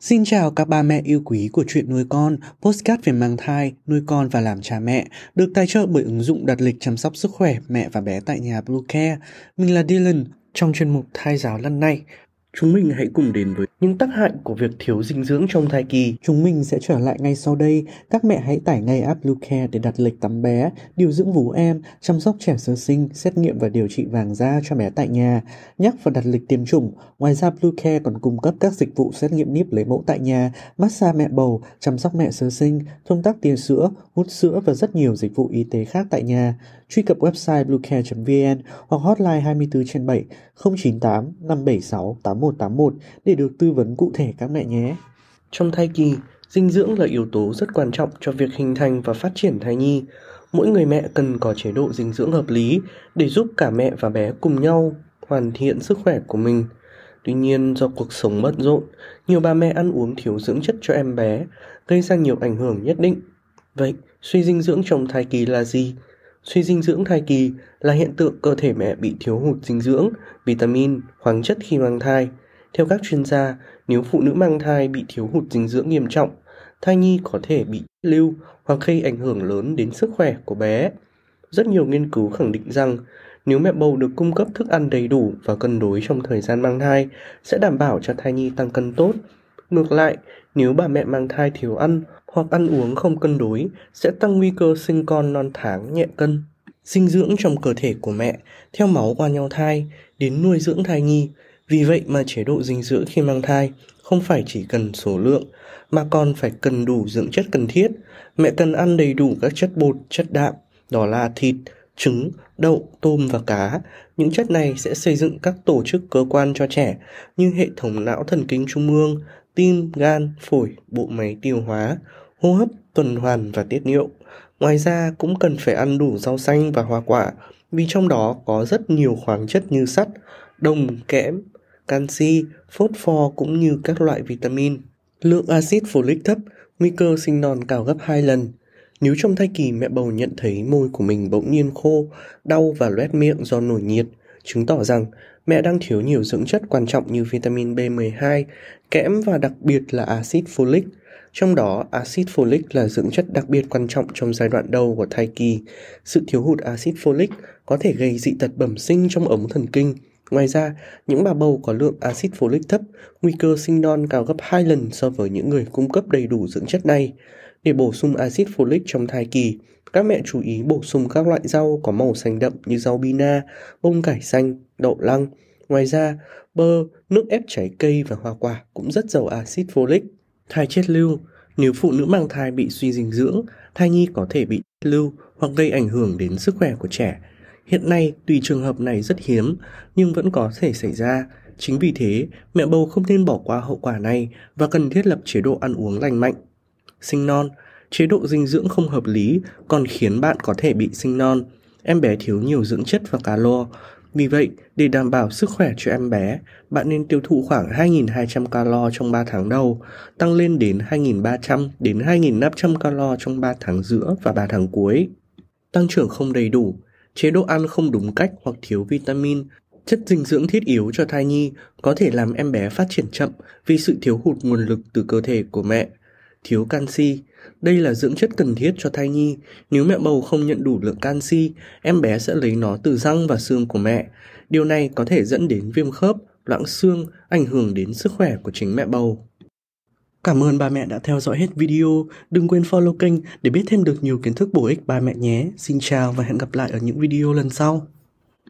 Xin chào các ba mẹ yêu quý của chuyện nuôi con, postcard về mang thai, nuôi con và làm cha mẹ, được tài trợ bởi ứng dụng đặt lịch chăm sóc sức khỏe mẹ và bé tại nhà Blue Care. Mình là Dylan, trong chuyên mục thai giáo lần này, Chúng mình hãy cùng đến với những tác hại của việc thiếu dinh dưỡng trong thai kỳ. Chúng mình sẽ trở lại ngay sau đây. Các mẹ hãy tải ngay app Bluecare để đặt lịch tắm bé, điều dưỡng vú em, chăm sóc trẻ sơ sinh, xét nghiệm và điều trị vàng da cho bé tại nhà, nhắc và đặt lịch tiêm chủng. Ngoài ra Bluecare còn cung cấp các dịch vụ xét nghiệm níp lấy mẫu tại nhà, massage mẹ bầu, chăm sóc mẹ sơ sinh, thông tắc tiền sữa, hút sữa và rất nhiều dịch vụ y tế khác tại nhà. Truy cập website bluecare.vn hoặc hotline 24 trên 7 098 576 8181 để được tư vấn cụ thể các mẹ nhé. Trong thai kỳ, dinh dưỡng là yếu tố rất quan trọng cho việc hình thành và phát triển thai nhi. Mỗi người mẹ cần có chế độ dinh dưỡng hợp lý để giúp cả mẹ và bé cùng nhau hoàn thiện sức khỏe của mình. Tuy nhiên, do cuộc sống bận rộn, nhiều bà mẹ ăn uống thiếu dưỡng chất cho em bé, gây ra nhiều ảnh hưởng nhất định. Vậy, suy dinh dưỡng trong thai kỳ là gì? Suy dinh dưỡng thai kỳ là hiện tượng cơ thể mẹ bị thiếu hụt dinh dưỡng, vitamin, khoáng chất khi mang thai. Theo các chuyên gia, nếu phụ nữ mang thai bị thiếu hụt dinh dưỡng nghiêm trọng, thai nhi có thể bị lưu hoặc gây ảnh hưởng lớn đến sức khỏe của bé. Rất nhiều nghiên cứu khẳng định rằng nếu mẹ bầu được cung cấp thức ăn đầy đủ và cân đối trong thời gian mang thai sẽ đảm bảo cho thai nhi tăng cân tốt. Ngược lại, nếu bà mẹ mang thai thiếu ăn hoặc ăn uống không cân đối sẽ tăng nguy cơ sinh con non tháng nhẹ cân. Dinh dưỡng trong cơ thể của mẹ theo máu qua nhau thai đến nuôi dưỡng thai nhi. Vì vậy mà chế độ dinh dưỡng khi mang thai không phải chỉ cần số lượng mà còn phải cần đủ dưỡng chất cần thiết. Mẹ cần ăn đầy đủ các chất bột, chất đạm, đó là thịt, trứng, đậu, tôm và cá. Những chất này sẽ xây dựng các tổ chức cơ quan cho trẻ như hệ thống não thần kinh trung ương, tim, gan, phổi, bộ máy tiêu hóa, hô hấp, tuần hoàn và tiết niệu. Ngoài ra cũng cần phải ăn đủ rau xanh và hoa quả vì trong đó có rất nhiều khoáng chất như sắt, đồng, kẽm, canxi, phốt pho cũng như các loại vitamin. Lượng axit folic thấp, nguy cơ sinh non cao gấp 2 lần. Nếu trong thai kỳ mẹ bầu nhận thấy môi của mình bỗng nhiên khô, đau và loét miệng do nổi nhiệt, chứng tỏ rằng mẹ đang thiếu nhiều dưỡng chất quan trọng như vitamin B12, kẽm và đặc biệt là axit folic. Trong đó, axit folic là dưỡng chất đặc biệt quan trọng trong giai đoạn đầu của thai kỳ. Sự thiếu hụt axit folic có thể gây dị tật bẩm sinh trong ống thần kinh. Ngoài ra, những bà bầu có lượng axit folic thấp, nguy cơ sinh non cao gấp 2 lần so với những người cung cấp đầy đủ dưỡng chất này. Để bổ sung axit folic trong thai kỳ, các mẹ chú ý bổ sung các loại rau có màu xanh đậm như rau bina, bông cải xanh, đậu lăng. Ngoài ra, bơ, nước ép trái cây và hoa quả cũng rất giàu axit folic. Thai chết lưu Nếu phụ nữ mang thai bị suy dinh dưỡng, thai nhi có thể bị chết lưu hoặc gây ảnh hưởng đến sức khỏe của trẻ. Hiện nay, tùy trường hợp này rất hiếm, nhưng vẫn có thể xảy ra. Chính vì thế, mẹ bầu không nên bỏ qua hậu quả này và cần thiết lập chế độ ăn uống lành mạnh. Sinh non chế độ dinh dưỡng không hợp lý còn khiến bạn có thể bị sinh non. Em bé thiếu nhiều dưỡng chất và calo. Vì vậy, để đảm bảo sức khỏe cho em bé, bạn nên tiêu thụ khoảng 2.200 calo trong 3 tháng đầu, tăng lên đến 2.300 đến 2.500 calo trong 3 tháng giữa và 3 tháng cuối. Tăng trưởng không đầy đủ, chế độ ăn không đúng cách hoặc thiếu vitamin, chất dinh dưỡng thiết yếu cho thai nhi có thể làm em bé phát triển chậm vì sự thiếu hụt nguồn lực từ cơ thể của mẹ. Thiếu canxi, đây là dưỡng chất cần thiết cho thai nhi. Nếu mẹ bầu không nhận đủ lượng canxi, em bé sẽ lấy nó từ răng và xương của mẹ. Điều này có thể dẫn đến viêm khớp, loãng xương, ảnh hưởng đến sức khỏe của chính mẹ bầu. Cảm ơn ba mẹ đã theo dõi hết video. Đừng quên follow kênh để biết thêm được nhiều kiến thức bổ ích ba mẹ nhé. Xin chào và hẹn gặp lại ở những video lần sau.